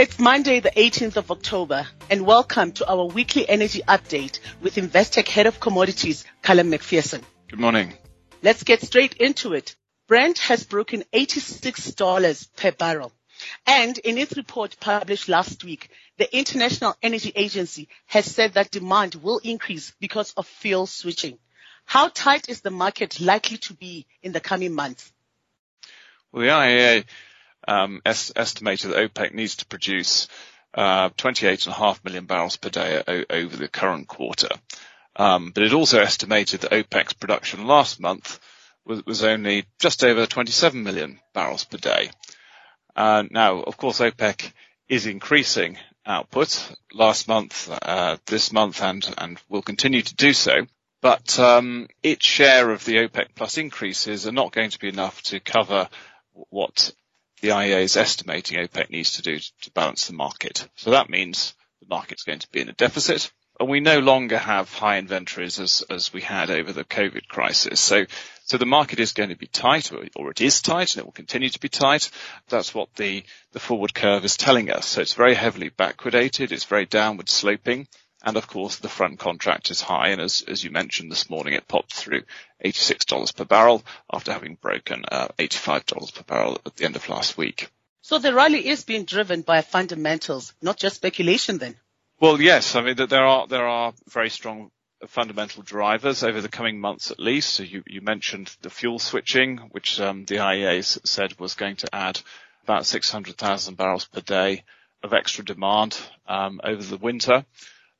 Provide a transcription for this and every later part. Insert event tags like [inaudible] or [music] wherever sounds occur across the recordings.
It's Monday, the 18th of October, and welcome to our weekly energy update with Investec Head of Commodities, Callum McPherson. Good morning. Let's get straight into it. Brent has broken $86 per barrel. And in its report published last week, the International Energy Agency has said that demand will increase because of fuel switching. How tight is the market likely to be in the coming months? Well, IEA um, estimated that OPEC needs to produce uh, 28.5 million barrels per day over the current quarter. Um, but it also estimated that OPEC's production last month was only just over 27 million barrels per day. Uh, now, of course, OPEC is increasing output last month, uh, this month, and, and will continue to do so. But um, its share of the OPEC plus increases are not going to be enough to cover what the IEA is estimating OPEC needs to do to balance the market. So that means the market's going to be in a deficit. And we no longer have high inventories as, as we had over the COVID crisis. So, so the market is going to be tight, or, or it is tight, and it will continue to be tight. That's what the, the forward curve is telling us. So it's very heavily backwardated. It's very downward sloping. And of course, the front contract is high. And as, as you mentioned this morning, it popped through $86 per barrel after having broken uh, $85 per barrel at the end of last week. So the rally is being driven by fundamentals, not just speculation then? Well, yes. I mean, there are, there are very strong fundamental drivers over the coming months at least. So you, you mentioned the fuel switching, which um, the IEA said was going to add about 600,000 barrels per day of extra demand um, over the winter.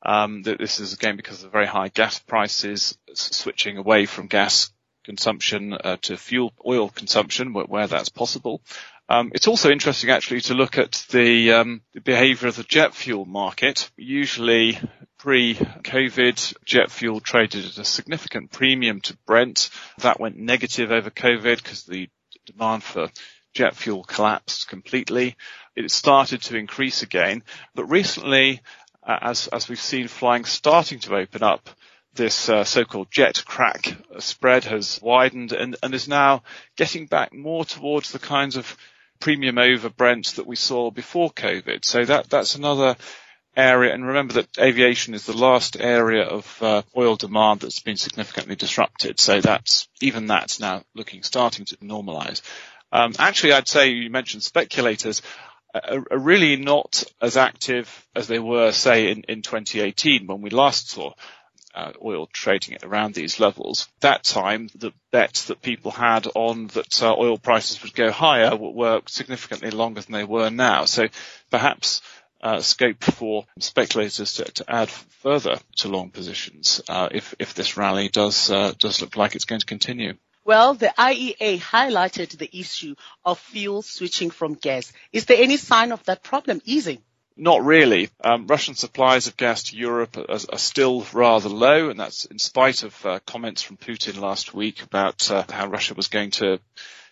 Um, that this is again because of very high gas prices, switching away from gas consumption uh, to fuel oil consumption where, where that's possible. Um, it's also interesting actually to look at the, um, the behaviour of the jet fuel market. Usually pre-COVID, jet fuel traded at a significant premium to Brent. That went negative over COVID because the demand for jet fuel collapsed completely. It started to increase again, but recently uh, as, as we've seen flying starting to open up, this uh, so-called jet crack spread has widened and, and, is now getting back more towards the kinds of premium over Brent that we saw before COVID. So that, that's another area. And remember that aviation is the last area of uh, oil demand that's been significantly disrupted. So that's, even that's now looking, starting to normalize. Um, actually, I'd say you mentioned speculators are, are really not as active as they were, say, in, in 2018 when we last saw uh, oil trading at around these levels. That time, the bets that people had on that uh, oil prices would go higher were significantly longer than they were now. So perhaps uh, scope for speculators to, to, add further to long positions uh, if if this rally does uh, does look like it's going to continue. Well, the IEA highlighted the issue of fuel switching from gas. Is there any sign of that problem easing? Not really. Um, Russian supplies of gas to Europe are, are, still rather low, and that's in spite of uh, comments from Putin last week about uh, how Russia was going to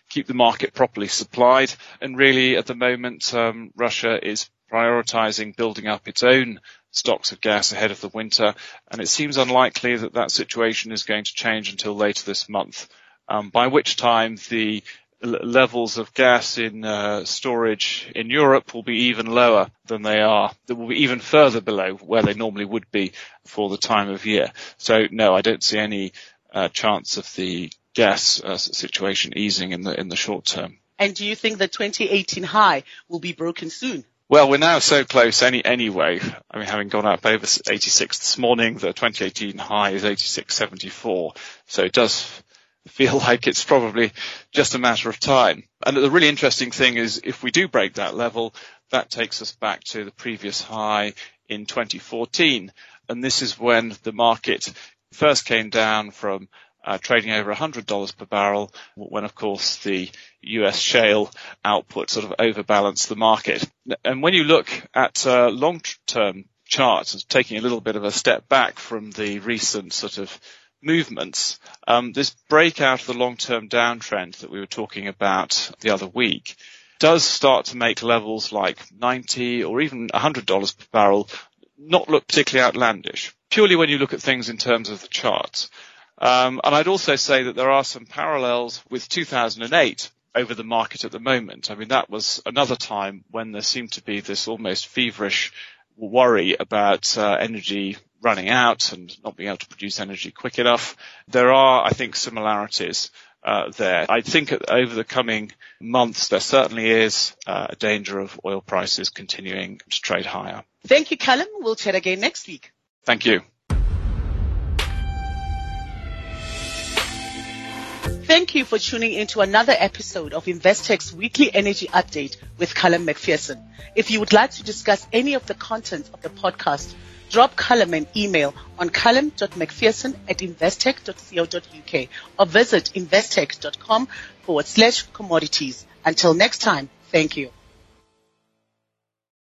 keep the market properly supplied. And really, at the moment, um, Russia is prioritizing building up its own stocks of gas ahead of the winter, and it seems unlikely that that situation is going to change until later this month um, by which time the levels of gas in uh, storage in Europe will be even lower than they are. They will be even further below where they normally would be for the time of year. So no, I don't see any uh, chance of the gas uh, situation easing in the in the short term. And do you think the 2018 high will be broken soon? Well, we're now so close any, anyway. I mean, having gone up over 86 this morning, the 2018 high is 86.74. So it does feel [laughs] like it's probably just a matter of time. And the really interesting thing is if we do break that level, that takes us back to the previous high in 2014. And this is when the market first came down from uh, trading over $100 per barrel when of course the US shale output sort of overbalanced the market. And when you look at uh, long-term charts, taking a little bit of a step back from the recent sort of movements, um, this breakout of the long-term downtrend that we were talking about the other week does start to make levels like 90 or even $100 per barrel not look particularly outlandish, purely when you look at things in terms of the charts. Um, and I'd also say that there are some parallels with 2008 over the market at the moment. I mean, that was another time when there seemed to be this almost feverish worry about uh, energy running out and not being able to produce energy quick enough. There are, I think, similarities uh, there. I think over the coming months, there certainly is uh, a danger of oil prices continuing to trade higher. Thank you, Callum. We'll chat again next week. Thank you. Thank you for tuning in to another episode of Investec's weekly energy update with Callum McPherson. If you would like to discuss any of the content of the podcast, drop Callum an email on callum.mcpherson at investec.co.uk or visit investec.com forward slash commodities. Until next time, thank you.